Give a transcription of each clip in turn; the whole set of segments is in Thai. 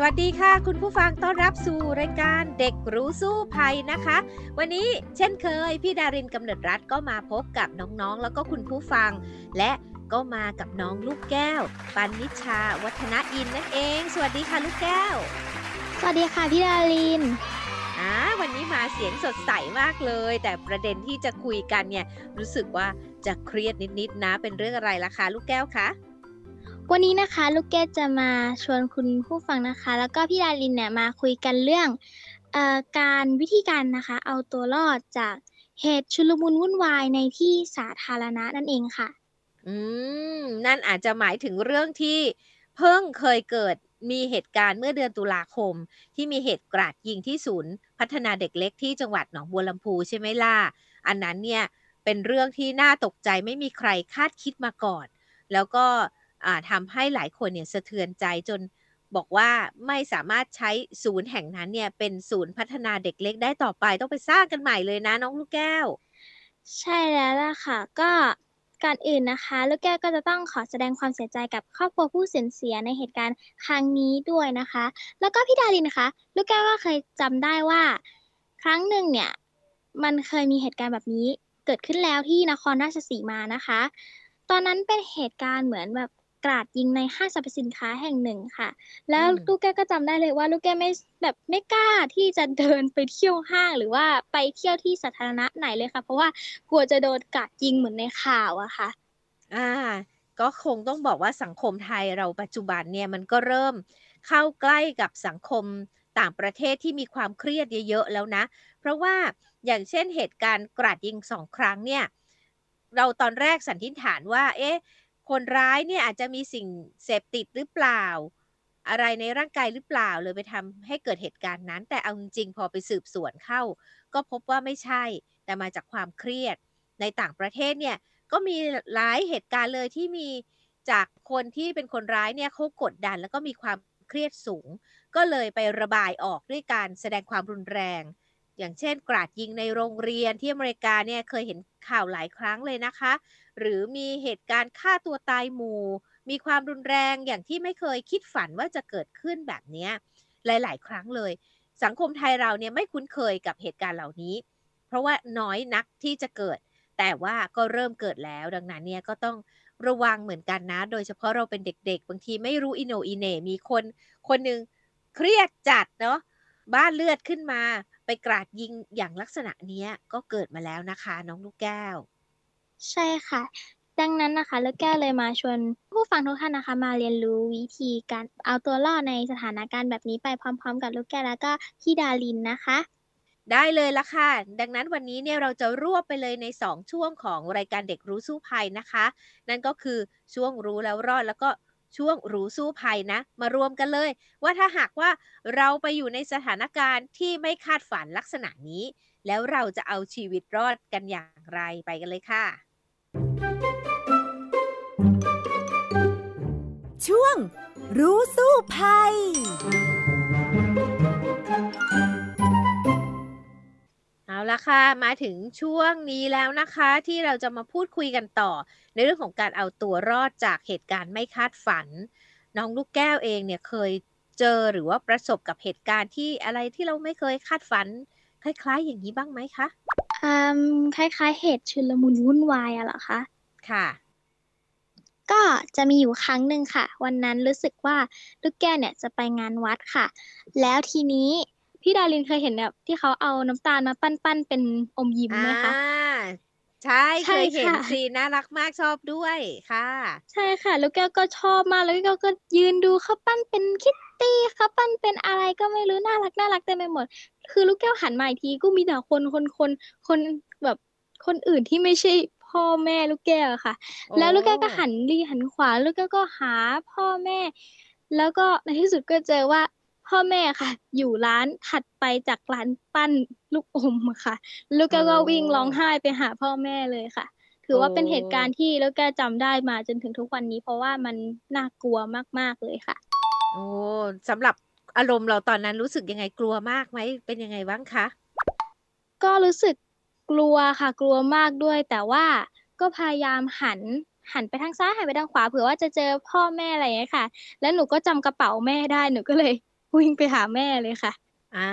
สวัสดีค่ะ คุณผู้ฟังต้อนรับสู่รายการเด็กรู้สู้ภัยนะคะ วันนี้เช่นเคย พี่ดารินกำเนิดรัฐก็มาพบกับน้องๆ แล้วก็คุณผู้ฟัง และก็มากับน้องลูกแก้ว ปันนิชา วัฒนอินนั่นเอง สวัสดีค่ะลูกแก้ว สวัสดีค่ะพี่ดารินอ่าวันนี้มาเสียงสดใสมากเลย แต่ประเด็นที่จะคุยกันเนี่ยรู้สึกว่าจะเครียดนิดๆนะ เป็นเรื่องอะไรล่ะคะลูกแก้วคะ วันนี้นะคะลูกแก้จะมาชวนคุณผู้ฟังนะคะ แล้วก็พี่ดารินเนี่ยมาคุยกันเรื่องอการวิธีการนะคะ เอาตัวรอดจากเหตุชุลมุนวุ่นวายในที่สาธารณะนั่นเองค่ะ อืม นั่นอาจจะหมายถึงเรื่องที่เพิ่งเคยเกิดมีเหตุการณ์เมื่อเดือนตุลาคม ที่มีเหตุกราดยิงที่ศูนย์ พัฒนาเด็กเล็กที่จังหวัดหนองบัวลำพูใช่ไหมล่ะ อันนั้นเนี่ยเป็นเรื่องที่น่าตกใจไม่มีใครคาดคิดมาก่อน แล้วก็ ทำให้หลายคนเนี่ยสะเทือนใจจนบอกว่าไม่สามารถใช้ศูนย์แห่งนั้นเนี่ยเป็นศูนย์พัฒนาเด็กเล็กได้ต่อไปต้องไปสร้างกันใหม่เลยนะน้องลูกแก้ว ใช่แล้วล่ะค่ะ ก็ก่อนอื่นนะคะ ลูกแก้วก็จะต้องขอแสดงความเสียใจกับครอบครัวผู้สียเสียในเหตุการณ์ครั้งนี้ด้วยนะคะ แล้วก็พี่ดารินนะคะ ลูกแก้วก็เคยจำได้ว่า ครั้งหนึ่งเนี่ยมันเคยมีเหตุการณ์แบบนี้เกิดขึ้นแล้วที่นครราชสีมานะคะ ตอนนั้นเป็นเหตุการณ์เหมือนแบบ กราดยิงในห้างสรรพสินค้าแห่งหนึ่งค่ะ แล้วลูกแก้ก็จำได้เลยว่า ลูกแก้ไม่แบบไม่กล้าที่จะเดินไปเที่ยวห้างหรือว่าไปเที่ยวที่สาธารณะไหนเลยค่ะ เพราะว่ากลัวจะโดนกราดยิงเหมือนในข่าวอะค่ะ อ่า ก็คงต้องบอกว่าสังคมไทยเราปัจจุบันเนี่ยมันก็เริ่มเข้าใกล้กับสังคมต่างประเทศที่มีความเครียดเยอะๆแล้วนะ เพราะว่าอย่างเช่นเหตุการณ์กราดยิงสองครั้งเนี่ย เราตอนแรกสันนิษฐานว่า เอ๊ะ คนร้ายเนี่ยอาจจะมีสิ่งเสพติดหรือเปล่า อะไรในร่างกายหรือเปล่าเลยไปทำให้เกิดเหตุการณ์นั้น แต่เอาจริงพอไปสืบสวนเข้า ก็พบว่าไม่ใช่ แต่มาจากความเครียดในต่างประเทศเนี่ยก็มีหลายเหตุการณ์เลยที่มีจากคนที่เป็นคนร้ายเนี่ยเขากดดัน แล้วก็มีความเครียดสูง ก็เลยไประบายออกด้วยการแสดงความรุนแรง อย่างเช่นกราดยิงในโรงเรียนที่อเมริกาเนี่ยเคยเห็นข่าวหลายครั้งเลยนะคะ หรือมีเหตุการณ์ฆ่าตัวตายหมู่ มีความรุนแรงอย่างที่ไม่เคยคิดฝันว่าจะเกิดขึ้นแบบนี้หลาย ๆ ครั้งเลย สังคมไทยเราเนี่ยไม่คุ้นเคยกับเหตุการณ์เหล่านี้ เพราะว่าน้อยนักที่จะเกิด แต่ว่าก็เริ่มเกิดแล้ว ดังนั้นเนี่ยก็ต้องระวังเหมือนกันนะ โดยเฉพาะเราเป็นเด็ก ๆ บางทีไม่รู้อิโนอิเนมีคน คนหนึ่งเครียดจัดเนาะบ้านเลือดขึ้นมา ไปกราดยิงอย่างลักษณะนี้ก็เกิดมาแล้วนะคะ น้องลูกแก้ว ใช่ค่ะ ดังนั้นนะคะลูกแก้วเลยมาชวนผู้ฟังทุกท่านนะคะ มาเรียนรู้วิธีการเอาตัวรอดในสถานการณ์แบบนี้ไปพร้อม ๆ กับลูกแก้วแล้วก็พี่ดารินนะคะ ได้เลยละค่ะ ดังนั้นวันนี้เนี่ยเราจะรวบไปเลยใน 2 ช่วงของรายการเด็กรู้สู้ภัยนะคะ นั่นก็คือช่วงรู้แล้วรอดแล้วก็ ช่วงรู้สู้ภัยนะ มารวมกันเลย ว่าถ้าหากว่าเราไปอยู่ในสถานการณ์ที่ไม่คาดฝันลักษณะนี้ แล้วเราจะเอาชีวิตรอดกันอย่างไรไปกันเลยค่ะ ช่วงรู้สู้ภัย เอาละค่ะ มาถึงช่วงนี้แล้วนะคะ ที่เราจะมาพูดคุยกันต่อ ในเรื่องของการเอาตัวรอดจากเหตุการณ์ไม่คาดฝัน น้องลูกแก้วเองเนี่ยเคยเจอหรือว่าประสบกับเหตุการณ์ที่อะไรที่เราไม่เคยคาดฝัน คล้ายๆ อย่างนี้บ้างไหมคะอืมคล้าย ๆ เหตุชุลมุนวุ่นวายอะเหรอคะค่ะ ก็จะมีอยู่ครั้งหนึ่งค่ะ วันนั้นรู้สึกว่าลูกแก้วเนี่ยจะไปงานวัดค่ะ แล้วทีนี้ พี่ดารินเคยเห็นแบบที่เขาเอาน้ำตาลมาปั้นๆเป็นอมยิ้มไหมคะใช่เคยเห็นซีน่ารักมากชอบด้วยค่ะ ใช่ค่ะ ลูกแก้วก็ชอบมากแล้วก็ก็ยืนดูเขาปั้นเป็นคิตตี้เขาปั้นเป็นอะไรก็ไม่รู้น่ารักน่ารักเต็มไปหมด คือลูกแก้วหันมาอีกทีก็มีแต่คนคนคนคนแบบคนอื่นที่ไม่ใช่พ่อแม่ลูกแก้วค่ะ แล้วลูกแก้วก็หันดีหันขวา ลูกแก้วก็หาพ่อแม่ แล้วก็ในที่สุดก็เจอว่า พ่อแม่ค่ะ อยู่ร้านถัดไปจากร้านปั้นลูกอมอะค่ะ ลูกแก้วก็โอ้วิ่งร้องไห้ไปหาพ่อแม่เลยค่ะ ถือว่าเป็นเหตุการณ์โอ้ที่ลูกแก้วจำได้มาจนถึงทุกวันนี้ เพราะว่ามันน่ากลัวมากๆเลยค่ะ โอ้สำหรับอารมณ์เราตอนนั้นรู้สึกยังไงกลัวมากไหมเป็นยังไงบ้างคะก็รู้สึกกลัวค่ะกลัวมากด้วย แต่ว่าก็พยายามหันหันไปทางซ้ายหันไปทางขวาเผื่อว่าจะเจอพ่อแม่อะไรอย่างเงี้ยค่ะ แล้วหนูก็จำกระเป๋าแม่ได้หนูก็เลย วิ่งไปหาแม่เลยค่ะ อ่า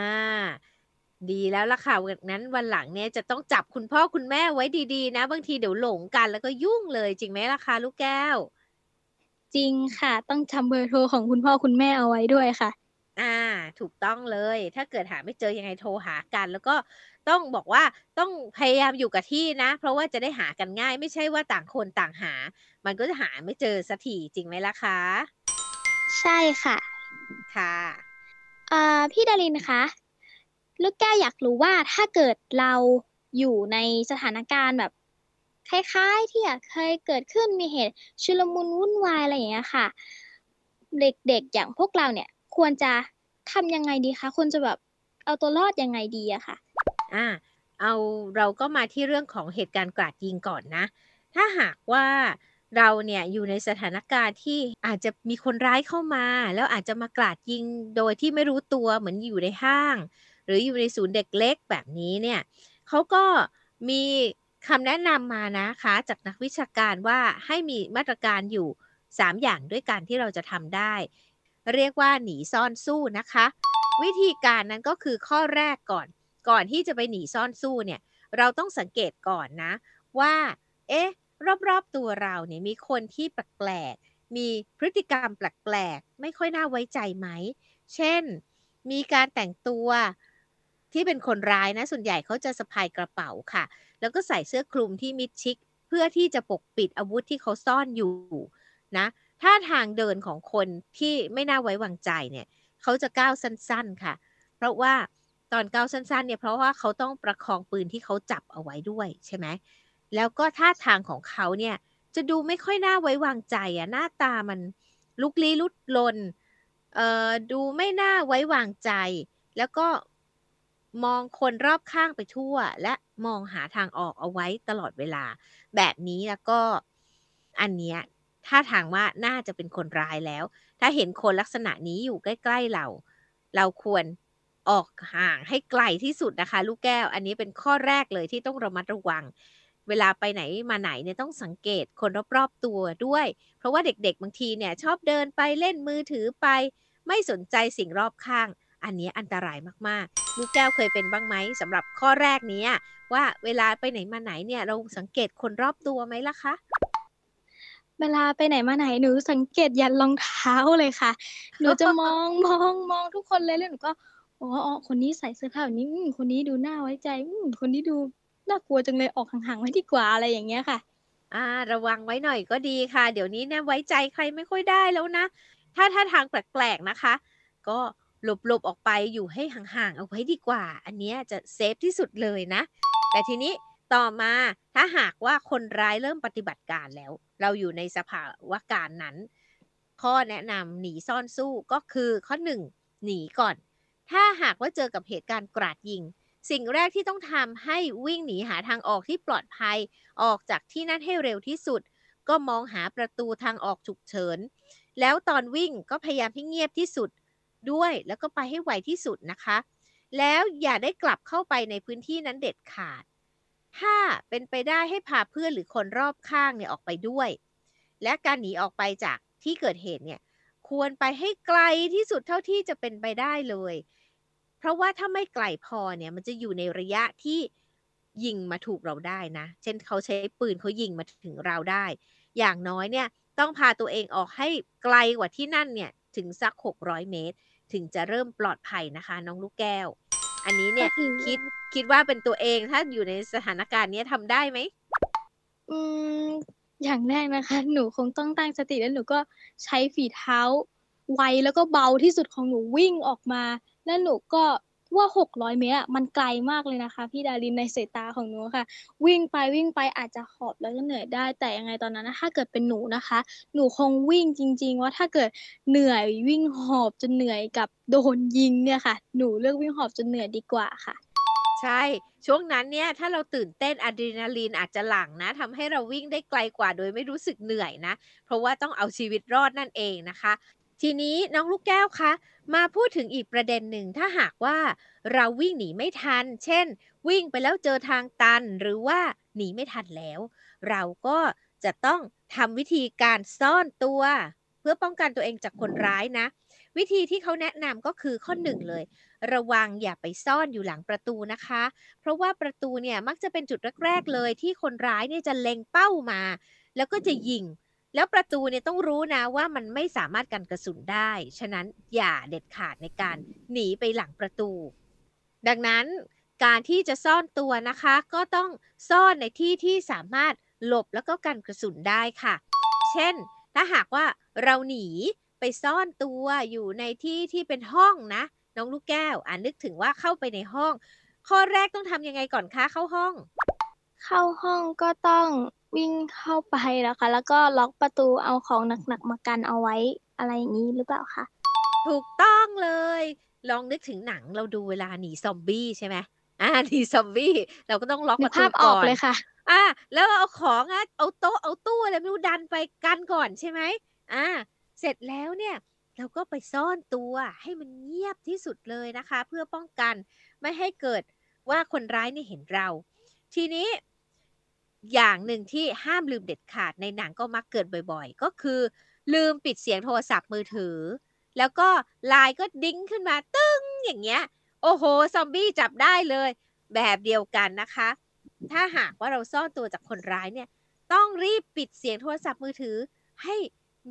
ดีแล้วล่ะค่ะวันนั้นวันหลังเนี่ยจะต้องจับคุณพ่อคุณแม่ไว้ดีๆ นะ บางทีเดี๋ยวหลงกันแล้วก็ยุ่งเลยจริงไหมล่ะคะลูกแก้ว จริงค่ะ ต้องจำเบอร์โทรของคุณพ่อคุณแม่เอาไว้ด้วยค่ะอ่าถูกต้องเลย ถ้าเกิดหาไม่เจอยังไงโทรหากัน แล้วก็ต้องบอกว่าต้องพยายามอยู่กับที่นะ เพราะว่าจะได้หากันง่าย ไม่ใช่ว่าต่างคนต่างหา มันก็จะหาไม่เจอสักทีจริงไหมล่ะคะ ใช่ค่ะ ค่ะ อ่าพี่ดารินคะลูกแก้วอยากรู้ว่าถ้าเกิดเราอยู่ในสถานการณ์แบบ คล้ายๆ ที่เคยเกิดขึ้นมีเหตุชุลมุนวุ่นวายอะไรอย่างเงี้ยค่ะ เด็กๆอย่างพวกเราเนี่ย ควรจะทำยังไงดีคะควรจะแบบเอาตัวรอดยังไงดีอะค่ะอ่าเอาเราก็มาที่เรื่องของเหตุการณ์กราดยิงก่อนนะ ถ้าหากว่า เราเนี่ยอยู่ในสถานการณ์ที่อาจจะมีคนร้ายเข้ามา แล้วอาจจะมากราดยิงโดยที่ไม่รู้ตัวเหมือนอยู่ในห้าง หรืออยู่ในศูนย์เด็กเล็กแบบนี้เนี่ยเขาก็มีคำแนะนำมานะคะจากนักวิชาการว่าให้มีมาตรการอยู่ 3 อย่างด้วยกันที่เราจะทำได้ เรียกว่าหนีซ่อนสู้นะคะ วิธีการนั้นก็คือข้อแรกก่อน ก่อนที่จะไปหนีซ่อนสู้เนี่ยเราต้องสังเกตก่อนนะว่า เอ๊ะ รอบๆตัวเราเนี่ยมีคนที่แปลกๆ มีพฤติกรรมแปลกๆ ไม่ค่อยน่าไว้ใจไหม เช่น มีการแต่งตัวที่เป็นคนร้ายนะ ส่วนใหญ่เขาจะสะพายกระเป๋าค่ะ แล้วก็ใส่เสื้อคลุมที่มิดชิดเพื่อที่จะปกปิดอาวุธที่เขาซ่อนอยู่นะท่าทางเดินของคนที่ไม่น่าไว้วางใจเนี่ยเขาจะก้าวสั้นๆค่ะ เพราะว่าตอนก้าวสั้นๆเนี่ยเพราะว่าเขาต้องประคองปืนที่เขาจับเอาไว้ด้วยใช่ไหม แล้วก็ท่าทางของเขาเนี่ยจะดูไม่ค่อยน่าไว้วางใจอะหน้าตามันลุกลี้ลุกลนเอ่อดูไม่น่าไว้วางใจ แล้วก็มองคนรอบข้างไปทั่ว และมองหาทางออกเอาไว้ตลอดเวลา แบบนี้แล้วก็อันเนี้ยท่าทางว่าน่าจะเป็นคนร้ายแล้ว ถ้าเห็นคนลักษณะนี้อยู่ใกล้ ๆเรา เราควรออกห่างให้ไกลที่สุดนะคะ ลูกแก้ว อันนี้เป็นข้อแรกเลยที่ต้องระมัดระวัง เวลาไปไหนมาไหนเนี่ยต้องสังเกตคนรอบๆตัวด้วย เพราะว่าเด็กๆบางทีเนี่ยชอบเดินไปเล่นมือถือไป ไม่สนใจสิ่งรอบข้าง อันนี้อันตรายมากๆ ลูกแก้วเคยเป็นบ้างไหมสำหรับข้อแรกนี้ว่าเวลาไปไหนมาไหนเนี่ยเราสังเกตคนรอบตัวไหมล่ะคะเวลาไปไหนมาไหนหนูสังเกตยันรองเท้าเลยค่ะ หนูจะมองมองมองทุกคนเลยแล้วหนูก็อ๋อคนนี้ใส่เสื้อผ้าแบบนี้คนนี้ดูน่าไว้ใจคนนี้ดู น่ากลัวจังเลยออกห่างๆไว้ดีกว่าอะไรอย่างเงี้ยค่ะ อ่า ระวังไว้หน่อยก็ดีค่ะ เดี๋ยวนี้เนี่ยไว้ใจใครไม่ค่อยได้แล้วนะ ถ้าถ้าทางแปลกๆนะคะ ก็หลบๆออกไปอยู่ให้ห่างๆเอาไว้ดีกว่า อันเนี้ยจะเซฟที่สุดเลยนะ แต่ทีนี้ต่อมาถ้าหากว่าคนร้ายเริ่มปฏิบัติการแล้ว เราอยู่ในสภาวะการนั้น ข้อแนะนำหนีซ่อนสู้ก็คือข้อหนึ่งหนีก่อน ถ้าหากว่าเจอกับเหตุการณ์กราดยิง สิ่งแรกที่ต้องทำให้วิ่งหนีหาทางออกที่ปลอดภัย ออกจากที่นั่นให้เร็วที่สุด ก็มองหาประตูทางออกฉุกเฉิน แล้วตอนวิ่งก็พยายามให้เงียบที่สุดด้วย แล้วก็ไปให้ไวที่สุดนะคะ แล้วอย่าได้กลับเข้าไปในพื้นที่นั้นเด็ดขาด ถ้าเป็นไปได้ให้พาเพื่อนหรือคนรอบข้างเนี่ยออกไปด้วย และการหนีออกไปจากที่เกิดเหตุเนี่ยควรไปให้ไกลที่สุดเท่าที่จะเป็นไปได้เลย ราะว่าถ้าไม่ไกลพอเนี่ยมันจะอยู่ในระยะที่ยิงมาถูกเราได้นะ เช่นเขาใช้ปืนเขายิงมาถึงเราได้ อย่างน้อยเนี่ยต้องพาตัวเองออกให้ไกลกว่าที่นั่นเนี่ยถึงสัก 600 เมตร ถึงจะเริ่มปลอดภัยนะคะ น้องลูกแก้ว อันนี้เนี่ยก็คือคิดคิดว่าเป็นตัวเองถ้าอยู่ในสถานการณ์เนี้ยทำได้ไหมอืมอย่างแรกนะคะ หนูคงต้องตั้งสติแล้วหนูก็ใช้ฝีเท้า ไวแล้วก็เบาที่สุดของหนูวิ่งออกมา แล้วหนูก็ว่า600เมตรอะมันไกลมากเลยนะคะ พี่ดารินในสายตาของหนูค่ะ วิ่งไปวิ่งไปอาจจะหอบแล้วก็เหนื่อยได้แต่ยังไงตอนนั้นนะถ้าเกิดเป็นหนูนะคะ หนูคงวิ่งจริง ๆ ว่าถ้าเกิดเหนื่อยวิ่งหอบจนเหนื่อยกับโดนยิงเนี่ยค่ะ หนูเลือกวิ่งหอบจนเหนื่อยดีกว่าค่ะ ใช่ ช่วงนั้นเนี่ยถ้าเราตื่นเต้นอะดรีนาลีนอาจจะหลั่งนะทำให้เราวิ่งได้ไกลกว่าโดยไม่รู้สึกเหนื่อยนะ เพราะว่าต้องเอาชีวิตรอดนั่นเองนะคะ ทีนี้น้องลูกแก้วคะมาพูดถึงอีกประเด็นหนึ่งถ้าหากว่าเราวิ่งหนีไม่ทัน เช่น วิ่งไปแล้วเจอทางตัน หรือว่าหนีไม่ทันแล้ว เราก็จะต้องทำวิธีการซ่อนตัว เพื่อป้องกันตัวเองจากคนร้ายนะ วิธีที่เขาแนะนำก็คือข้อหนึ่งเลย ระวังอย่าไปซ่อนอยู่หลังประตูนะคะ เพราะว่าประตูเนี่ยมักจะเป็นจุดแรก ๆ เลยที่คนร้ายเนี่ยจะเล็งเป้ามา แล้วก็จะยิง แล้วประตูเนี่ยต้องรู้นะว่ามันไม่สามารถกันกระสุนได้ ฉะนั้นอย่าเด็ดขาดในการหนีไปหลังประตู ดังนั้นการที่จะซ่อนตัวนะคะ ก็ต้องซ่อนในที่ที่สามารถหลบแล้วก็กันกระสุนได้ค่ะ เช่น ถ้าหากว่าเราหนีไปซ่อนตัวอยู่ในที่ที่เป็นห้องนะ น้องลูกแก้วอ่านึกถึงว่าเข้าไปในห้อง ข้อแรกต้องทำยังไงก่อนคะเข้าห้อง เข้าห้องก็ต้อง วิ่งเข้าไปแล้วค่ะแล้วก็ล็อกประตูเอาของหนักๆมากันเอาไว้อะไรอย่างนี้หรือเปล่าคะ ถูกต้องเลย ลองนึกถึงหนังเราดูเวลาหนีซอมบี้ใช่ไหมอ่าหนีซอมบี้เราก็ต้องล็อกนึปกระตูภาพอก่ออกนเลยค่ะ อ่า แล้วเอาของอะเอาโต๊ะเอาตู้อะไรไม่รู้ดันไปกันก่อนใช่ไหมอ่า เสร็จแล้วเนี่ยเราก็ไปซ่อนตัวให้มันเงียบที่สุดเลยนะคะ เพื่อป้องกันไม่ให้เกิดว่าคนร้ายเนี่ยเห็นเรา ทีนี้ อย่างหนึ่งที่ห้ามลืมเด็ดขาดในหนังก็มักเกิดบ่อยๆ ก็คือ ลืมปิดเสียงโทรศัพท์มือถือ แล้วก็ไลน์ก็ดิ้งขึ้นมาตึ้งอย่างเงี้ย โอ้โห ซอมบี้จับได้เลย แบบเดียวกันนะคะ ถ้าหากว่าเราซ่อนตัวจากคนร้ายเนี่ย ต้องรีบปิดเสียงโทรศัพท์มือถือ ให้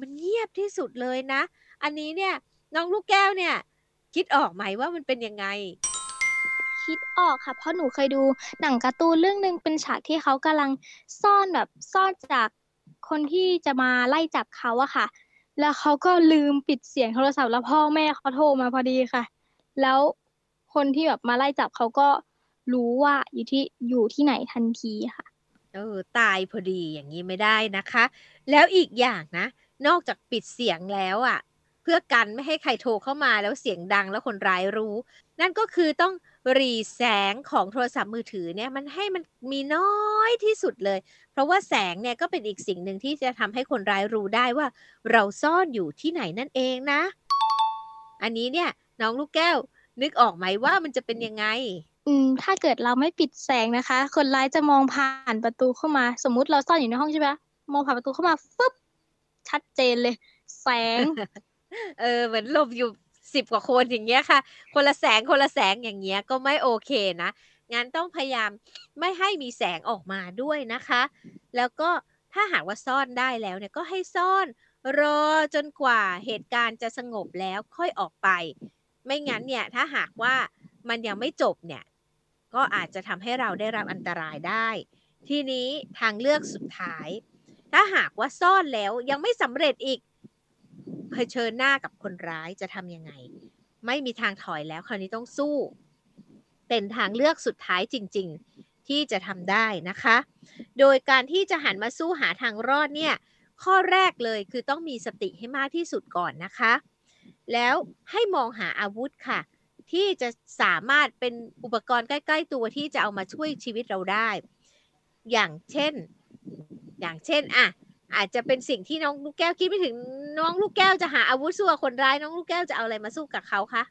มันเงียบที่สุดเลยนะ อันนี้เนี่ยน้องลูกแก้วเนี่ย คิดออกไหมว่ามันเป็นยังไง คิดออกค่ะ เพราะหนูเคยดูหนังการ์ตูนเรื่องหนึ่งเป็นฉากที่เขากำลังซ่อนแบบซ่อนจากคนที่จะมาไล่จับเขาอะค่ะ แล้วเขาก็ลืมปิดเสียงโทรศัพท์แล้วพ่อแม่เขาโทรมาพอดีค่ะ แล้วคนที่แบบมาไล่จับเขาก็รู้ว่าอยู่ที่อยู่ที่ไหนทันทีค่ะเออตายพอดีอย่างนี้ไม่ได้นะคะ แล้วอีกอย่างนะ นอกจากปิดเสียงแล้วอะ่ะ เพื่อกันไม่ให้ใครโทรเข้ามาแล้วเสียงดังแล้วคนร้ายรู้ นั่นก็คือต้อง รีแสงของโทรศัพท์มือถือเนี่ยมันให้มันมีน้อยที่สุดเลย เพราะว่าแสงเนี่ยก็เป็นอีกสิ่งหนึ่งที่จะทำให้คนร้ายรู้ได้ว่า เราซ่อนอยู่ที่ไหนนั่นเองนะ อันนี้เนี่ยน้องลูกแก้ว นึกออกไหมว่ามันจะเป็นยังไง อืม ถ้าเกิดเราไม่ปิดแสงนะคะ คนร้ายจะมองผ่านประตูเข้ามา สมมุติเราซ่อนอยู่ในห้องใช่ไหมมองผ่านประตูเข้ามาฟึบชัดเจนเลย แสง เออเหมือนหลบอยู่ สิบกว่าคนอย่างเงี้ยค่ะ คนละแสงคนละแสงอย่างเงี้ยก็ไม่โอเคนะ งั้นต้องพยายามไม่ให้มีแสงออกมาด้วยนะคะ แล้วก็ถ้าหากว่าซ่อนได้แล้วเนี่ยก็ให้ซ่อนรอจนกว่าเหตุการณ์จะสงบแล้วค่อยออกไป ไม่งั้นเนี่ยถ้าหากว่ามันยังไม่จบเนี่ยก็อาจจะทำให้เราได้รับอันตรายได้ ทีนี้ทางเลือกสุดท้าย ถ้าหากว่าซ่อนแล้วยังไม่สำเร็จอีก เผชิญหน้ากับคนร้ายจะทำยังไง ไม่มีทางถอยแล้วคราวนี้ต้องสู้ เป็นทางเลือกสุดท้ายจริง ๆ ที่จะทำได้นะคะ โดยการที่จะหันมาสู้หาทางรอดเนี่ย ข้อแรกเลยคือต้องมีสติให้มากที่สุดก่อนนะคะ แล้วให้มองหาอาวุธค่ะ ที่จะสามารถเป็นอุปกรณ์ใกล้ ๆ ตัวที่จะเอามาช่วยชีวิตเราได้ อย่างเช่น อย่างเช่นอะ อาจจะเป็นสิ่งที่น้องลูกแก้วคิดไม่ถึงน้องลูกแก้วจะหาอาวุธสู้กับคนร้ายน้องลูกแก้วจะเอาอะไรมาสู้กับเขาคะ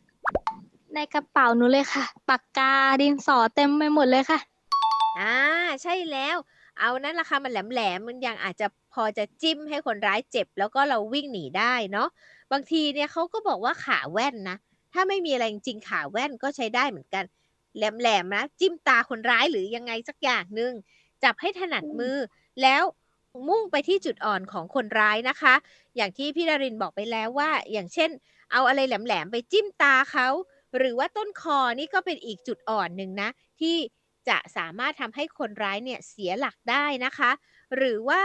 ในกระเป๋าหนูเลยค่ะปากกาดินสอเต็มไปหมดเลยค่ะอ่าใช่แล้ว เอานั่นราคามันแหลมๆมันยังอาจจะพอจะจิ้มให้คนร้ายเจ็บ แล้วก็เราวิ่งหนีได้เนาะบางทีเนี่ยเขาก็บอกว่าขาแว่นนะถ้าไม่มีอะไรจริงๆขาแว่นก็ใช้ได้เหมือนกัน แหลมๆนะจิ้มตาคนร้ายหรือยังไงสักอย่างหนึ่งจับให้ถนัดมือแล้ว มุ่งไปที่จุดอ่อนของคนร้ายนะคะ อย่างที่พี่ดารินบอกไปแล้วว่า อย่างเช่น เอาอะไรแหลมๆไปจิ้มตาเขา หรือว่าต้นคอนี่ก็เป็นอีกจุดอ่อนหนึ่งนะ ที่จะสามารถทำให้คนร้ายเนี่ยเสียหลักได้นะคะ หรือว่า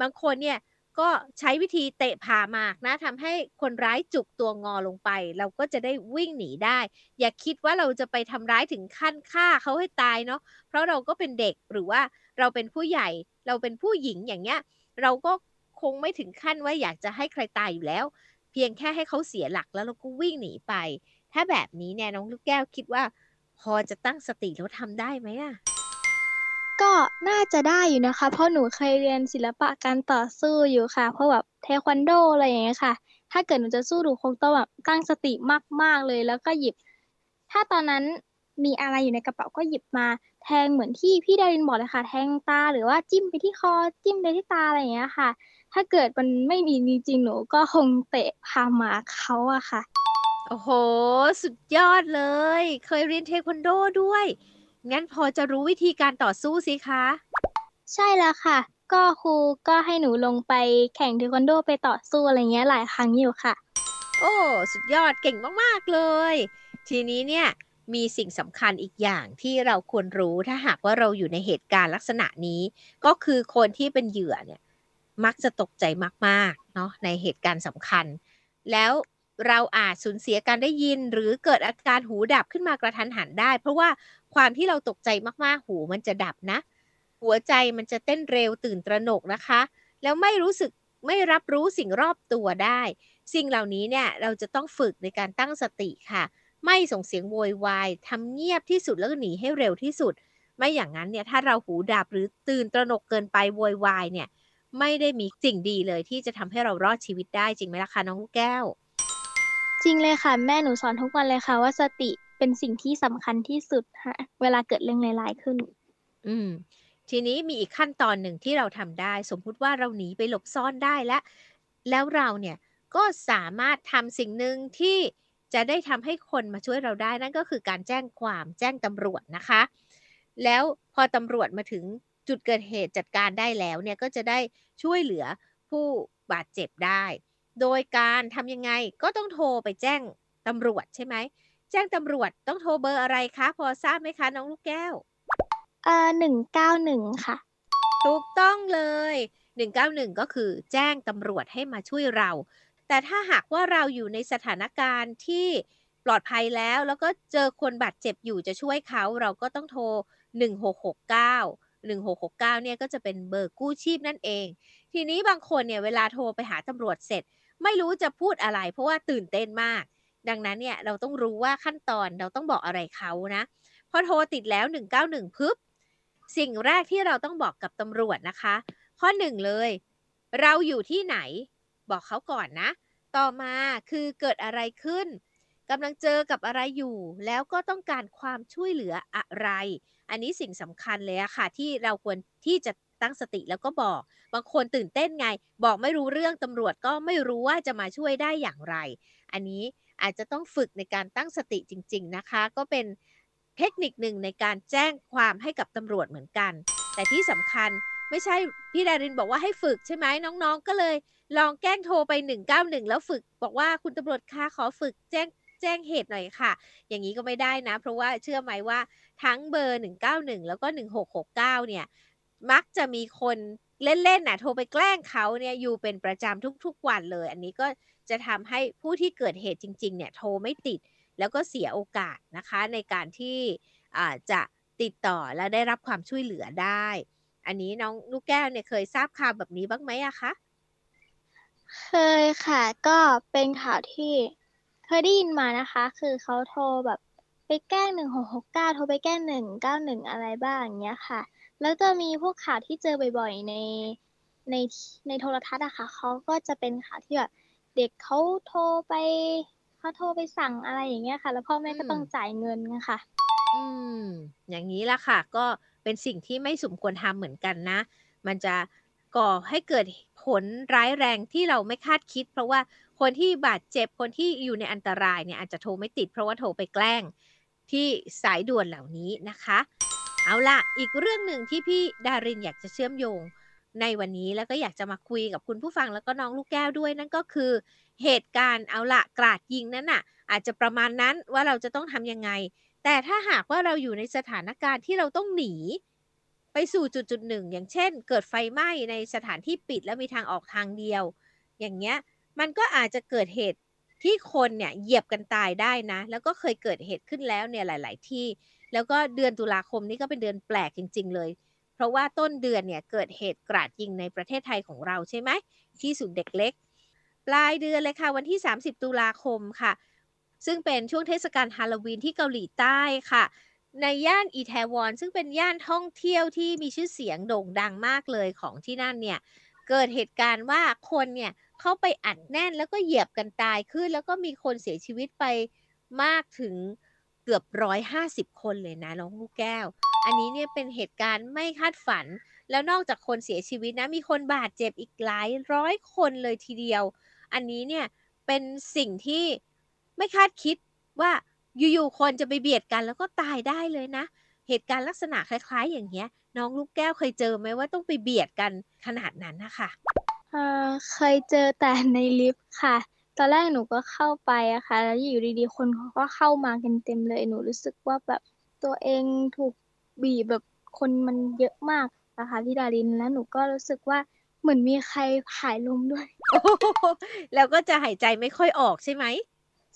บางคนเนี่ย ก็ใช้วิธีเตะผ่าหมากนะทำให้คนร้ายจุกตัวงอลงไป เราก็จะได้วิ่งหนีได้ อย่าคิดว่าเราจะไปทำร้ายถึงขั้นฆ่าเขาให้ตายเนาะเพราะเราก็เป็นเด็กหรือว่าเราเป็นผู้ใหญ่ เราเป็นผู้หญิงอย่างเงี้ย เราก็คงไม่ถึงขั้นว่าอยากจะให้ใครตายอยู่แล้ว เพียงแค่ให้เขาเสียหลักแล้วเราก็วิ่งหนีไป ถ้าแบบนี้เนี่ยน้องลูกแก้วคิดว่า พอจะตั้งสติแล้วทำได้ไหมอะ ก็น่าจะได้อยู่นะคะ เพราะหนูเคยเรียนศิลปะการต่อสู้อยู่ค่ะ เพราะแบบเทควันโดอะไรอย่างเงี้ยค่ะ ถ้าเกิดหนูจะสู้หนูคงต้องแบบตั้งสติมากๆเลย แล้วก็หยิบ ถ้าตอนนั้นมีอะไรอยู่ในกระเป๋าก็หยิบมาแทงเหมือนที่พี่ดารินบอกเลยค่ะ แทงตาหรือว่าจิ้มไปที่คอจิ้มไปที่ตาอะไรอย่างเงี้ยค่ะ ถ้าเกิดมันไม่มีจริงๆหนูก็คงเตะพาหมาเขาอะค่ะ โอ้โห สุดยอดเลย เคยเรียนเทควันโดด้วย งั้นพอจะรู้วิธีการต่อสู้สิคะ ใช่แล้วค่ะ ก็ครูก็ให้หนูลงไปแข่งเทควันโดไปต่อสู้อะไรเงี้ยหลายครั้งอยู่ค่ะ โอ้ สุดยอดเก่งมาก ๆ เลย ทีนี้เนี่ยมีสิ่งสำคัญอีกอย่างที่เราควรรู้ถ้าหากว่าเราอยู่ในเหตุการณ์ลักษณะนี้ ก็คือคนที่เป็นเหยื่อเนี่ย มักจะตกใจมากๆเนาะในเหตุการณ์สำคัญ แล้วเราอาจสูญเสียการได้ยินหรือเกิดอาการหูดับขึ้นมากระทันหันได้ เพราะว่า ความที่เราตกใจมากๆ หูมันจะดับนะ หัวใจมันจะเต้นเร็วตื่นตระหนกนะคะ แล้วไม่รู้สึกไม่รับรู้สิ่งรอบตัวได้ สิ่งเหล่านี้เนี่ยเราจะต้องฝึกในการตั้งสติค่ะ ไม่ส่งเสียงโวยวายทำเงียบที่สุดแล้วก็หนีให้เร็วที่สุด ไม่อย่างนั้นเนี่ยถ้าเราหูดับหรือตื่นตระหนกเกินไปโวยวายเนี่ยไม่ได้มีสิ่งดีเลยที่จะทำให้เรารอดชีวิตได้จริงไหมล่ะคะน้องลูกแก้ว จริงเลยค่ะ แม่หนูสอนทุกวันเลยค่ะว่าสติ เป็นสิ่งที่สำคัญที่สุดค่ะเวลาเกิดเรื่องร้ายๆขึ้น อืม ทีนี้มีอีกขั้นตอนหนึ่งที่เราทำได้ สมมุติว่าเราหนีไปหลบซ่อนได้แล้วแล้วเราเนี่ยก็สามารถทำสิ่งหนึ่งที่จะได้ทำให้คนมาช่วยเราได้นั่นก็คือการแจ้งความแจ้งตำรวจนะคะ แล้วพอตำรวจมาถึงจุดเกิดเหตุจัดการได้แล้วเนี่ยก็จะได้ช่วยเหลือผู้บาดเจ็บได้ โดยการทำยังไงก็ต้องโทรไปแจ้งตำรวจใช่ไหม แจ้งตำรวจต้องโทรเบอร์อะไรคะ พอทราบไหมคะน้องลูกแก้ว เอ่อหนึ่งเก้าหนึ่งค่ะ ถูกต้องเลย 191 ก็คือแจ้งตำรวจให้มาช่วยเรา แต่ถ้าหากว่าเราอยู่ในสถานการณ์ที่ปลอดภัยแล้วแล้วก็เจอคนบาดเจ็บอยู่จะช่วยเขาเราก็ต้องโทร 1669 1669 เนี่ยก็จะเป็นเบอร์กู้ชีพนั่นเอง ทีนี้บางคนเนี่ยเวลาโทรไปหาตำรวจเสร็จ ไม่รู้จะพูดอะไร เพราะว่าตื่นเต้นมาก ดังนั้นเนี่ยเราต้องรู้ว่าขั้นตอนเราต้องบอกอะไรเขานะพอโทรติดแล้ว 191ปึ๊บสิ่งแรกที่เราต้องบอกกับตำรวจนะคะ ข้อหนึ่งเลย เราอยู่ที่ไหน บอกเขาก่อนนะ ต่อมาคือเกิดอะไรขึ้นกำลังเจอกับอะไรอยู่ แล้วก็ต้องการความช่วยเหลืออะไร อันนี้สิ่งสำคัญเลยอะค่ะ ที่เราควรที่จะตั้งสติแล้วก็บอก บางคนตื่นเต้นไง บอกไม่รู้เรื่องตำรวจก็ไม่รู้ว่าจะมาช่วยได้อย่างไร อันนี้ อาจจะต้องฝึกในการตั้งสติจริง ๆ นะคะ ก็เป็นเทคนิคหนึ่งในการแจ้งความให้กับตำรวจเหมือนกัน แต่ที่สำคัญไม่ใช่พี่ดารินบอกว่าให้ฝึกใช่ไหมน้องๆ ก็เลย ลองแกล้งโทรไป 191 แล้วฝึก บอกว่าคุณตำรวจคะขอฝึกแจ้งแจ้งเหตุหน่อยค่ะ อย่างนี้ก็ไม่ได้นะ เพราะว่าเชื่อไหมว่าทั้งเบอร์ 191 แล้วก็ 1669 เนี่ย มักจะมีคน เล่นๆน่ะโทรไปแกล้งเขาเนี่ยอยู่เป็นประจำทุกๆวันเลย อันนี้ก็จะทำให้ผู้ที่เกิดเหตุจริงๆเนี่ยโทรไม่ติด แล้วก็เสียโอกาสนะคะในการที่จะติดต่อและได้รับความช่วยเหลือได้ อันนี้น้องลูกแก้วเนี่ยเคยทราบข่าวแบบนี้บ้างไหมอะคะเคยค่ะ ก็เป็นข่าวที่เคยได้ยินมานะคะ คือเขาโทรแบบไปแกล้งหนึ่งหกหกเก้าโทรไปแกล้งหนึ่งเก้าหนึ่งอะไรบ้างอย่างเงี้ยค่ะ แล้วจะมีพวกข่าวที่เจอบ่อยๆ ในในในโทรทัศน์อะค่ะเขาก็จะเป็นข่าวที่แบบเด็กเขาโทรไปเขาโทรไปสั่งอะไรอย่างเงี้ยค่ะ แล้วพ่อแม่ก็ต้องจ่ายเงินค่ะอืม อย่างนี้ละค่ะ ก็เป็นสิ่งที่ไม่สมควรทำเหมือนกันนะ มันจะก่อให้เกิดผลร้ายแรงที่เราไม่คาดคิด เพราะว่าคนที่บาดเจ็บคนที่อยู่ในอันตรายเนี่ยอาจจะโทรไม่ติดเพราะว่าโทรไปแกล้งที่สายด่วนเหล่านี้นะคะ เอาละอีกเรื่องหนึ่งที่พี่ดารินอยากจะเชื่อมโยงในวันนี้แล้วก็อยากจะมาคุยกับคุณผู้ฟังแล้วก็น้องลูกแก้วด้วย นั่นก็คือ เหตุการณ์เอาละกราดยิงนั้นน่ะ อาจจะประมาณนั้นว่าเราจะต้องทำยังไง แต่ถ้าหากว่าเราอยู่ในสถานการณ์ที่เราต้องหนี ไปสู่จุดจุดหนึ่ง อย่างเช่น เกิดไฟไหม้ในสถานที่ปิดแล้วมีทางออกทางเดียว อย่างเงี้ยมันก็อาจจะเกิดเหตุที่คนเนี่ยเหยียบกันตายได้นะ แล้วก็เคยเกิดเหตุขึ้นแล้วเนี่ยหลาย ๆ ที่ แล้วก็เดือนตุลาคมนี้ก็เป็นเดือนแปลกจริง ๆ เลย เพราะว่าต้นเดือนเนี่ยเกิดเหตุกราดยิงในประเทศไทยของเราใช่ไหมที่ศูนย์เด็กเล็ก ปลายเดือนเลยค่ะวันที่ 30 ตุลาคมค่ะ ซึ่งเป็นช่วงเทศกาลฮาโลวีนที่เกาหลีใต้ค่ะ ในย่านอีแทวอนซึ่งเป็นย่านท่องเที่ยวที่มีชื่อเสียงโด่งดังมากเลยของที่นั่นเนี่ยเกิดเหตุการณ์ว่าคนเนี่ยเข้าไปอัดแน่นแล้วก็เหยียบกันตายขึ้น แล้วก็มีคนเสียชีวิตไปมากถึง เกือบร้อยห้าสิบคนเลยนะน้องลูกแก้ว อันนี้เนี่ยเป็นเหตุการณ์ไม่คาดฝัน แล้วนอกจากคนเสียชีวิตนะมีคนบาดเจ็บอีกหลายร้อยคนเลยทีเดียว อันนี้เนี่ยเป็นสิ่งที่ไม่คาดคิดว่าอยู่ๆคนจะไปเบียดกันแล้วก็ตายได้เลยนะ เหตุการณ์ลักษณะคล้ายๆ อย่างเงี้ย น้องลูกแก้วเคยเจอไหมว่าต้องไปเบียดกันขนาดนั้นนะคะเออเคยเจอแต่ในลิฟต์ค่ะ ตอนแรกหนูก็เข้าไปอะค่ะ แล้วอยู่ดีๆ คนเขาก็เข้ามากันเต็มเลย หนูรู้สึกว่าแบบตัวเองถูกบีบแบบคนมันเยอะมากนะคะพี่ดาริน แล้วหนูก็รู้สึกว่าเหมือนมีใครผายลมด้วยโอ้โหแล้วก็จะหายใจไม่ค่อยออกใช่ไหม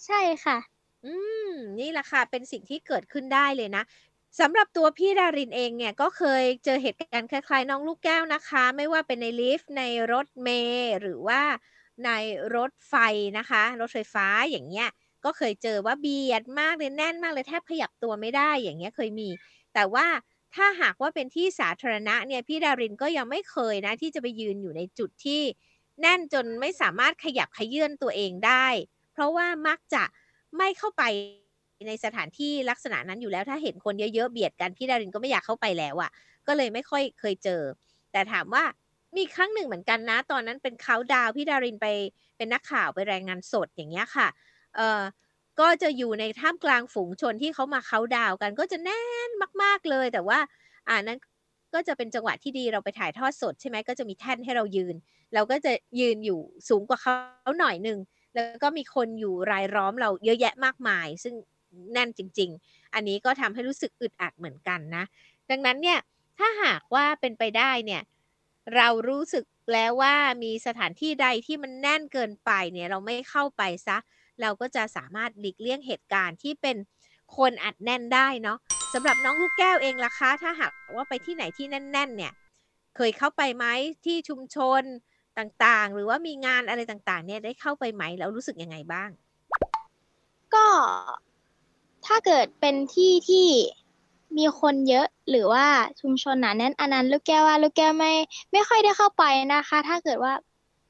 ใช่ค่ะ อืม นี่แหละค่ะ เป็นสิ่งที่เกิดขึ้นได้เลยนะสำหรับตัวพี่ดารินเองเนี่ยก็เคยเจอเหตุการณ์คล้ายๆ น้องลูกแก้วนะคะ ไม่ว่าเป็นในลิฟต์ในรถเมล์หรือว่า ในรถไฟนะคะ รถไฟฟ้าอย่างเงี้ยก็เคยเจอว่าเบียดมากเลยแน่นมากเลยแทบขยับตัวไม่ได้อย่างเงี้ยเคยมี แต่ว่าถ้าหากว่าเป็นที่สาธารณะเนี่ยพี่ดารินก็ยังไม่เคยนะ ที่จะไปยืนอยู่ในจุดที่ แน่นจนไม่สามารถขยับขยื่นตัวเองได้ เพราะว่ามักจะไม่เข้าไปในสถานที่ลักษณะนั้นอยู่แล้วถ้าเห็นคนเยอะๆเบียดกันพี่ดารินก็ไม่อยากเข้าไปแล้วอะ่ะ ก็เลยไม่ค่อยเคยเจอ แต่ถามว่า มีครั้งหนึ่งเหมือนกันนะ ตอนนั้นเป็นเขาดาวพี่ดารินไปเป็นนักข่าวไปรายงานสดอย่างเงี้ยค่ะ เออก็จะอยู่ในท่ามกลางฝูงชนที่เขามาเขาดาวกัน ก็จะแน่นมาก ๆเลย แต่ว่าอ่านั้นก็จะเป็นจังหวะที่ดีเราไปถ่ายทอดสดใช่ไหมก็จะมีแท่นให้เรายืน เราก็จะยืนอยู่สูงกว่าเขาหน่อยหนึ่งแล้วก็มีคนอยู่รายล้อมเราเยอะแยะมากมาย ซึ่งแน่นจริง ๆ อันนี้ก็ทำให้รู้สึกอึดอัดเหมือนกันนะ ดังนั้นเนี่ยถ้าหากว่าเป็นไปได้เนี่ย เรารู้สึกแล้วว่ามีสถานที่ใดที่มันแน่นเกินไปเนี่ยเราไม่เข้าไปซะ เราก็จะสามารถหลีกเลี่ยงเหตุการณ์ที่เป็นคนอัดแน่นได้เนาะสำหรับน้องลูกแก้วเองล่ะคะ ถ้าหากว่าไปที่ไหนที่แน่น ๆ เนี่ย เคยเข้าไปไหมที่ชุมชนต่างๆ หรือว่ามีงานอะไรต่างๆ เนี่ยได้เข้าไปไหมแล้วรู้สึกยังไงบ้าง ก็ถ้าเกิดเป็นที่ที่ มีคนเยอะหรือว่าชุมชนหนาแน่นอันนั้น ลูกแก้วว่า ลูกแก้วไม่ ไม่ค่อยได้เข้าไปนะคะ ถ้าเกิดว่า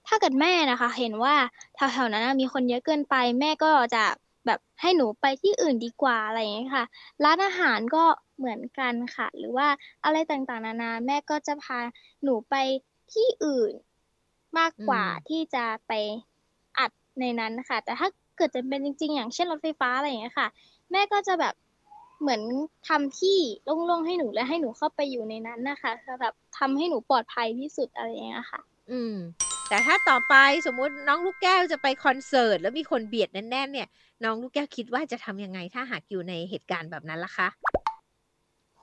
ถ้าเกิดแม่นะคะ เห็นว่าแถวๆนั้นนะมีคนเยอะเกินไป แม่ก็จะแบบให้หนูไปที่อื่นดีกว่าอะไรอย่างเงี้ยค่ะ ร้านอาหารก็เหมือนกันค่ะ หรือว่าอะไรต่างๆ นานาแม่ก็จะพาหนูไปที่อื่นมากกว่าอืมที่จะไปอัดในนั้นค่ะ แต่ถ้าเกิดจะเป็นจริง ๆ อย่างเช่นรถไฟฟ้าอะไรอย่างเงี้ยค่ะ แม่ก็จะแบบ เหมือนทำที่โล่งๆให้หนูและให้หนูเข้าไปอยู่ในนั้นนะคะแบบทำให้หนูปลอดภัยที่สุดอะไรอย่างเงี้ยค่ะ อืม แต่ถ้าต่อไปสมมุติน้องลูกแก้วจะไปคอนเสิร์ตแล้วมีคนเบียดแน่นๆเนี่ย น้องลูกแก้วคิดว่าจะทำยังไงถ้าหากอยู่ในเหตุการณ์แบบนั้นล่ะคะ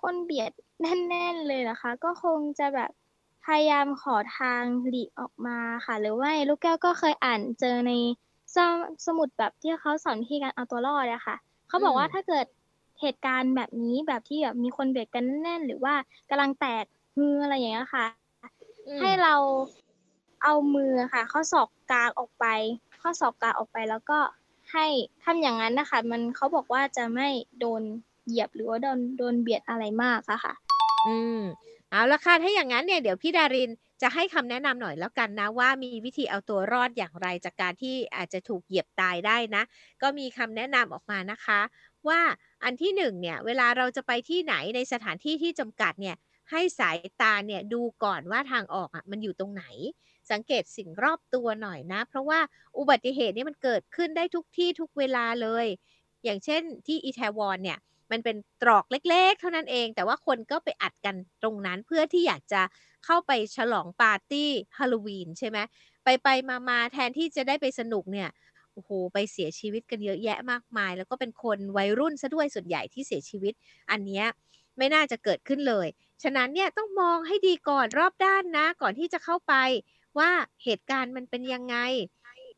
คนเบียดแน่นๆเลยนะคะ ก็คงจะแบบพยายามขอทางหลีกออกมาค่ะ หรือว่าลูกแก้วก็เคยอ่านเจอในสมสมุดแบบที่เขาสอนวิธีการเอาตัวรอดอะค่ะ เขาบอกว่าอืมถ้าเกิด เหตุการณ์แบบนี้แบบที่แบบมีคนเบียดกันแน่นๆหรือว่ากำลังแตกฮืออะไรอย่างเงี้ยค่ะอืมให้เราเอามือค่ะ ข้อศอกกลางออกไป ข้อศอกกลางออกไปแล้วก็ให้ทำอย่างนั้นนะคะ มันเขาบอกว่าจะไม่โดนเหยียบหรือว่าโดนโดนเบียดอะไรมากอะค่ะ อืมเอาละค่ะถ้าอย่างนั้นเนี่ยเดี๋ยวพี่ดารินจะให้คำแนะนำหน่อยแล้วกันนะว่ามีวิธีเอาตัวรอดอย่างไรจากการที่อาจจะถูกเหยียบตายได้นะ ก็มีคำแนะนำออกมานะคะ ว่า อันที่หนึ่งเนี่ยเวลาเราจะไปที่ไหนในสถานที่ที่จำกัดเนี่ยให้สายตาเนี่ยดูก่อนว่าทางออกอะมันอยู่ตรงไหน สังเกตสิ่งรอบตัวหน่อยนะ เพราะว่าอุบัติเหตุนี่มันเกิดขึ้นได้ทุกที่ทุกเวลาเลย อย่างเช่นที่อีแทวอนเนี่ยมันเป็นตรอกเล็ก ๆ เท่านั้นเอง แต่ว่าคนก็ไปอัดกันตรงนั้นเพื่อที่อยากจะเข้าไปฉลองปาร์ตี้ฮาโลวีนใช่ไหมไปไปมามาแทนที่จะได้ไปสนุกเนี่ย โอ้โหไปเสียชีวิตกันเยอะแยะมากมาย แล้วก็เป็นคนวัยรุ่นซะด้วยส่วนใหญ่ที่เสียชีวิต อันเนี้ยไม่น่าจะเกิดขึ้นเลย ฉะนั้นเนี่ยต้องมองให้ดีก่อนรอบด้านนะ ก่อนที่จะเข้าไปว่าเหตุการณ์มันเป็นยังไง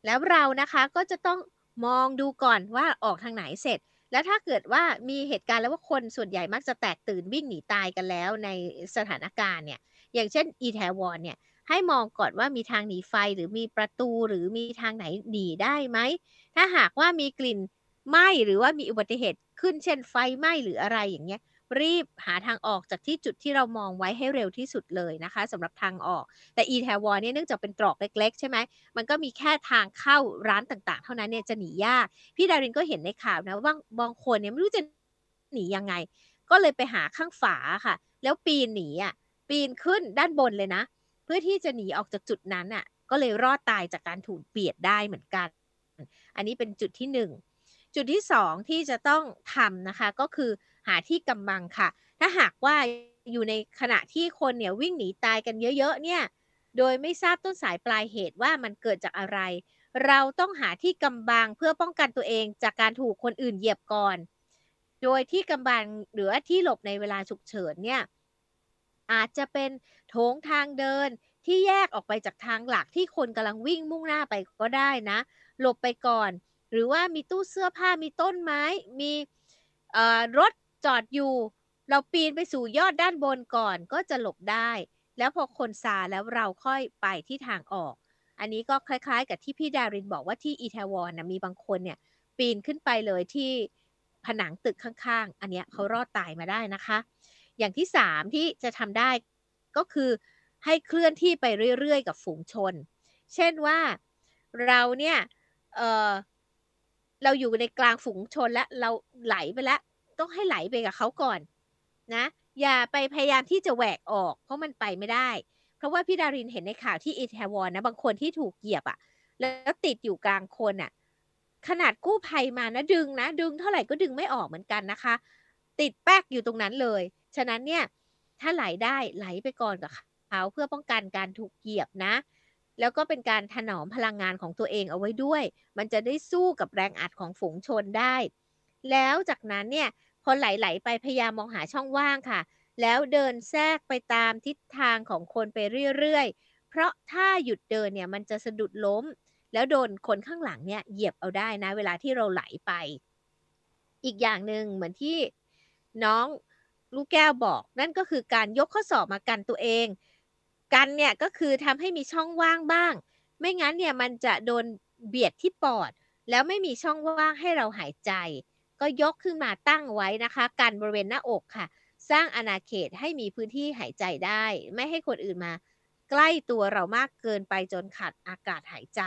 แล้วเรานะคะก็จะต้องมองดูก่อนว่าออกทางไหนเสร็จ แล้วถ้าเกิดว่ามีเหตุการณ์แล้วว่าคนส่วนใหญ่มักจะแตกตื่นวิ่งหนีตายกันแล้วในสถานการณ์เนี่ย อย่างเช่นอีแทวอนเนี่ย ให้มองก่อนว่ามีทางหนีไฟหรือมีประตูหรือมีทางไหนหนีได้ไหม ถ้าหากว่ามีกลิ่นไหม้หรือว่ามีอุบัติเหตุขึ้นเช่นไฟไหม้หรืออะไรอย่างเงี้ย รีบหาทางออกจากที่จุดที่เรามองไว้ให้เร็วที่สุดเลยนะคะสำหรับทางออก แต่อีแทวอนเนี่ยเนื่องจากเป็นตรอกเล็ก ๆ ใช่ไหมมันก็มีแค่ทางเข้าร้านต่างๆ เท่านั้นเนี่ยจะหนียาก พี่ดารินก็เห็นในข่าวนะว่าบางคนเนี่ยไม่รู้จะหนียังไง ก็เลยไปหาข้างฝาค่ะ แล้วปีนหนีอะปีนขึ้นด้านบนเลยนะ พื่อที่จะหนีออกจากจุดนั้นอะก็เลยรอดตายจากการถูกเบียดได้เหมือนกัน อันนี้เป็นจุดที่หนึ่งจุดที่สองที่จะต้องทำนะคะก็คือหาที่กำบังค่ะ ถ้าหากว่าอยู่ในขณะที่คนเนี่ยวิ่งหนีตายกันเยอะๆเนี่ยโดยไม่ทราบต้นสายปลายเหตุว่ามันเกิดจากอะไร เราต้องหาที่กำบังเพื่อป้องกันตัวเองจากการถูกคนอื่นเหยียบก่อน โดยที่กำบังหรือที่หลบในเวลาฉุกเฉินเนี่ย อาจจะเป็นโถงทางเดินที่แยกออกไปจากทางหลักที่คนกำลังวิ่งมุ่งหน้าไปก็ได้นะ หลบไปก่อน หรือว่ามีตู้เสื้อผ้ามีต้นไม้ มีรถจอดอยู่ เราปีนไปสู่ยอดด้านบนก่อนก็จะหลบได้ แล้วพอคนซาแล้วเราค่อยไปที่ทางออก อันนี้ก็คล้ายๆ กับที่พี่ดารินบอกว่าที่อีเทวอนนะมีบางคนเนี่ยปีนขึ้นไปเลยที่ผนังตึกข้างๆ อันเนี้ยเขารอดตายมาได้นะคะ อย่างที่สามที่จะทำได้ก็คือให้เคลื่อนที่ไปเรื่อย ๆ กับฝูงชน เช่นว่าเราเนี่ยเเราอยู่ในกลางฝูงชนแล้วเราไหลไปแล้ว ต้องให้ไหลไปกับเขาก่อนนะอย่าไปพยายามที่จะแหวกออก เพราะมันไปไม่ได้ เพราะว่าพี่ดารินเห็นในข่าวที่อีเทวอนนะบางคนที่ถูกเหยียบอะ่ะ แล้วติดอยู่กลางคนอะ่ะขนาดกู้ภัยมานะดึงนะ ดึงเท่าไหร่ก็ดึงไม่ออกเหมือนกันนะคะ ติดแป๊กอยู่ตรงนั้นเลย ฉะนั้นเนี่ยถ้าไหลได้ไหลไปก่อนกับเขาเพื่อป้องกันการถูกเหยียบนะ แล้วก็เป็นการถนอมพลังงานของตัวเองเอาไว้ด้วย มันจะได้สู้กับแรงอัดของฝูงชนได้ แล้วจากนั้นเนี่ยพอไหลๆไปพยายามมองหาช่องว่างค่ะ แล้วเดินแทรกไปตามทิศทางของคนไปเรื่อยๆ เพราะถ้าหยุดเดินเนี่ยมันจะสะดุดล้ม แล้วโดนคนข้างหลังเนี่ยเหยียบเอาได้นะ เวลาที่เราไหลไป อีกอย่างหนึ่งเหมือนที่ น้องลูกแก้วบอก นั่นก็คือการยกข้อศอกมากันตัวเอง กันเนี่ยก็คือทำให้มีช่องว่างบ้าง ไม่งั้นเนี่ยมันจะโดนเบียดที่ปอด แล้วไม่มีช่องว่างให้เราหายใจ ก็ยกขึ้นมาตั้งไว้นะคะ กันบริเวณหน้าอกค่ะ สร้างอาณาเขตให้มีพื้นที่หายใจได้ ไม่ให้คนอื่นมา ใกล้ตัวเรามากเกินไปจนขาดอากาศหายใจ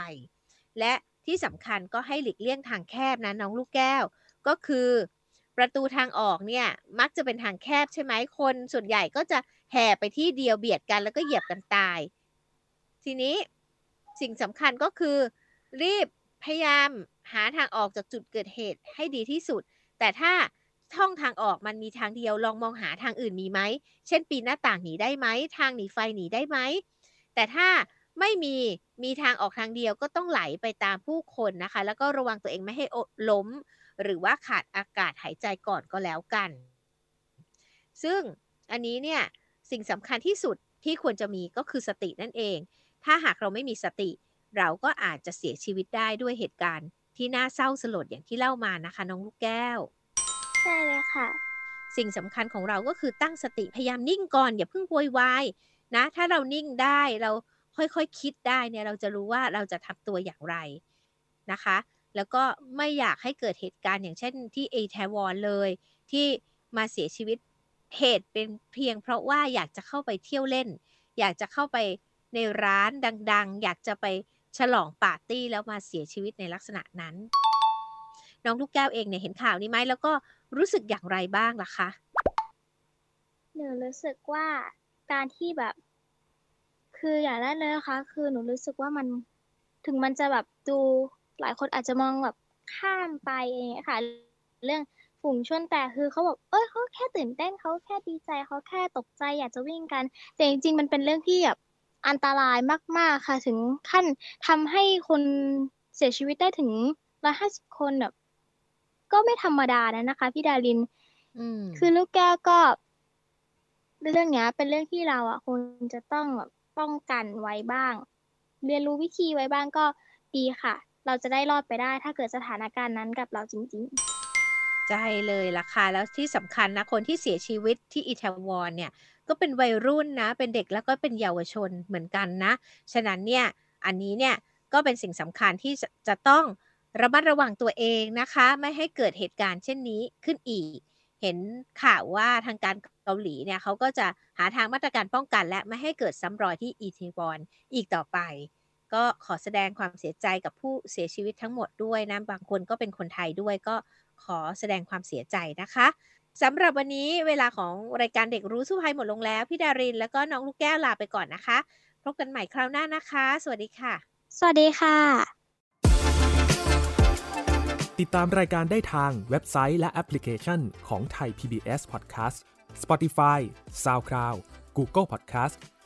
และที่สำคัญก็ให้หลีกเลี่ยงทางแคบนะน้องลูกแก้ว ก็คือ ประตูทางออกเนี่ยมักจะเป็นทางแคบใช่ไหมคนส่วนใหญ่ก็จะแห่ไปที่เดียวเบียดกันแล้วก็เหยียบกันตาย ทีนี้สิ่งสำคัญก็คือ รีบพยายามหาทางออกจากจุดเกิดเหตุให้ดีที่สุด แต่ถ้าช่องทางออกมันมีทางเดียวลองมองหาทางอื่นมีไหม เช่นปีนหน้าต่างหนีได้ไหม ทางหนีไฟหนีได้ไหม แต่ถ้าไม่มีมีทางออกทางเดียวก็ต้องไหลไปตามผู้คนนะคะ แล้วก็ระวังตัวเองไม่ให้ล้ม หรือว่าขาดอากาศหายใจก่อนก็แล้วกัน ซึ่งอันนี้เนี่ยสิ่งสำคัญที่สุดที่ควรจะมีก็คือสตินั่นเอง ถ้าหากเราไม่มีสติ เราก็อาจจะเสียชีวิตได้ด้วยเหตุการณ์ ที่น่าเศร้าสลดอย่างที่เล่ามานะคะน้องลูกแก้ว ใช่เลยค่ะ สิ่งสำคัญของเราก็คือตั้งสติพยายามนิ่งก่อนอย่าเพิ่งโวยวายนะ ถ้าเรานิ่งได้เราค่อยๆคคิดได้เนี่ยเราจะรู้ว่าเราจะทำตัวอย่างไรนะคะ แล้วก็ไม่อยากให้เกิดเหตุการณ์อย่างเช่นที่เอทวอนเลย ที่มาเสียชีวิตเหตุเป็นเพียงเพราะว่าอยากจะเข้าไปเที่ยวเล่น อยากจะเข้าไปในร้านดัง ๆ อยากจะไปฉลองปาร์ตี้แล้วมาเสียชีวิตในลักษณะนั้น น้องลูกแก้วเองเนี่ยเห็นข่าวนี้ไหมแล้วก็รู้สึกอย่างไรบ้างล่ะคะหนูรู้สึกว่าการที่แบบ คืออย่างแรกเลยนะคะ คือหนูรู้สึกว่ามันถึงมันจะแบบดู หลายคนอาจจะมองแบบข้ามไปเองค่ะ เรื่องฝูงชนแต่คือเขาบอกเอ้ยเขาแค่ตื่นเต้นเขาแค่ดีใจเขาแค่ตกใจอยากจะวิ่งกัน แต่จริงๆมันเป็นเรื่องที่แบบอันตรายมาก ๆค่ะถึงขั้นทำให้คนเสียชีวิตได้ถึงร้อยห้าสิบคนแบบก็ไม่ธรรมดานะนะคะ พี่ดารินอืมคือลูกแก้วก็ เรื่องเนี้ย เป็นเรื่องที่เราอะควรจะต้องแบบป้องกันไว้บ้าง เรียนรู้วิธีไว้บ้างก็ดีค่ะ เราจะได้รอดไปได้ ถ้าเกิดสถานการณ์นั้นกับเราจริง ๆ ใช่เลยล่ะค่ะ แล้วที่สำคัญนะ คนที่เสียชีวิตที่อิตาลีเนี่ย ก็เป็นวัยรุ่นนะ เป็นเด็กแล้วก็เป็นเยาวชนเหมือนกันนะ ฉะนั้นเนี่ย อันนี้เนี่ยก็เป็นสิ่งสำคัญที่จะจะต้องระมัดระวังตัวเองนะคะ ไม่ให้เกิดเหตุการณ์เช่นนี้ขึ้นอีก เห็นข่าวว่าทางการเกาหลีเนี่ยเขาก็จะหาทางมาตรการป้องกันและไม่ให้เกิดซ้ำรอยที่อีทีวอนอีกต่อไป ก็ขอแสดงความเสียใจกับผู้เสียชีวิตทั้งหมดด้วยนะบางคนก็เป็นคนไทยด้วยก็ขอแสดงความเสียใจนะคะสำหรับวันนี้เวลาของรายการเด็กรู้สู้ภัยหมดลงแล้ว พี่ดารินแล้วก็น้องลูกแก้วลาไปก่อนนะคะ พบกันใหม่คราวหน้านะคะ สวัสดีค่ะๆสวัสดีค่ะ ติดตามรายการได้ทางเว็บไซต์และแอปพลิเคชันของไทย PBS Podcast Spotify SoundCloud Google Podcast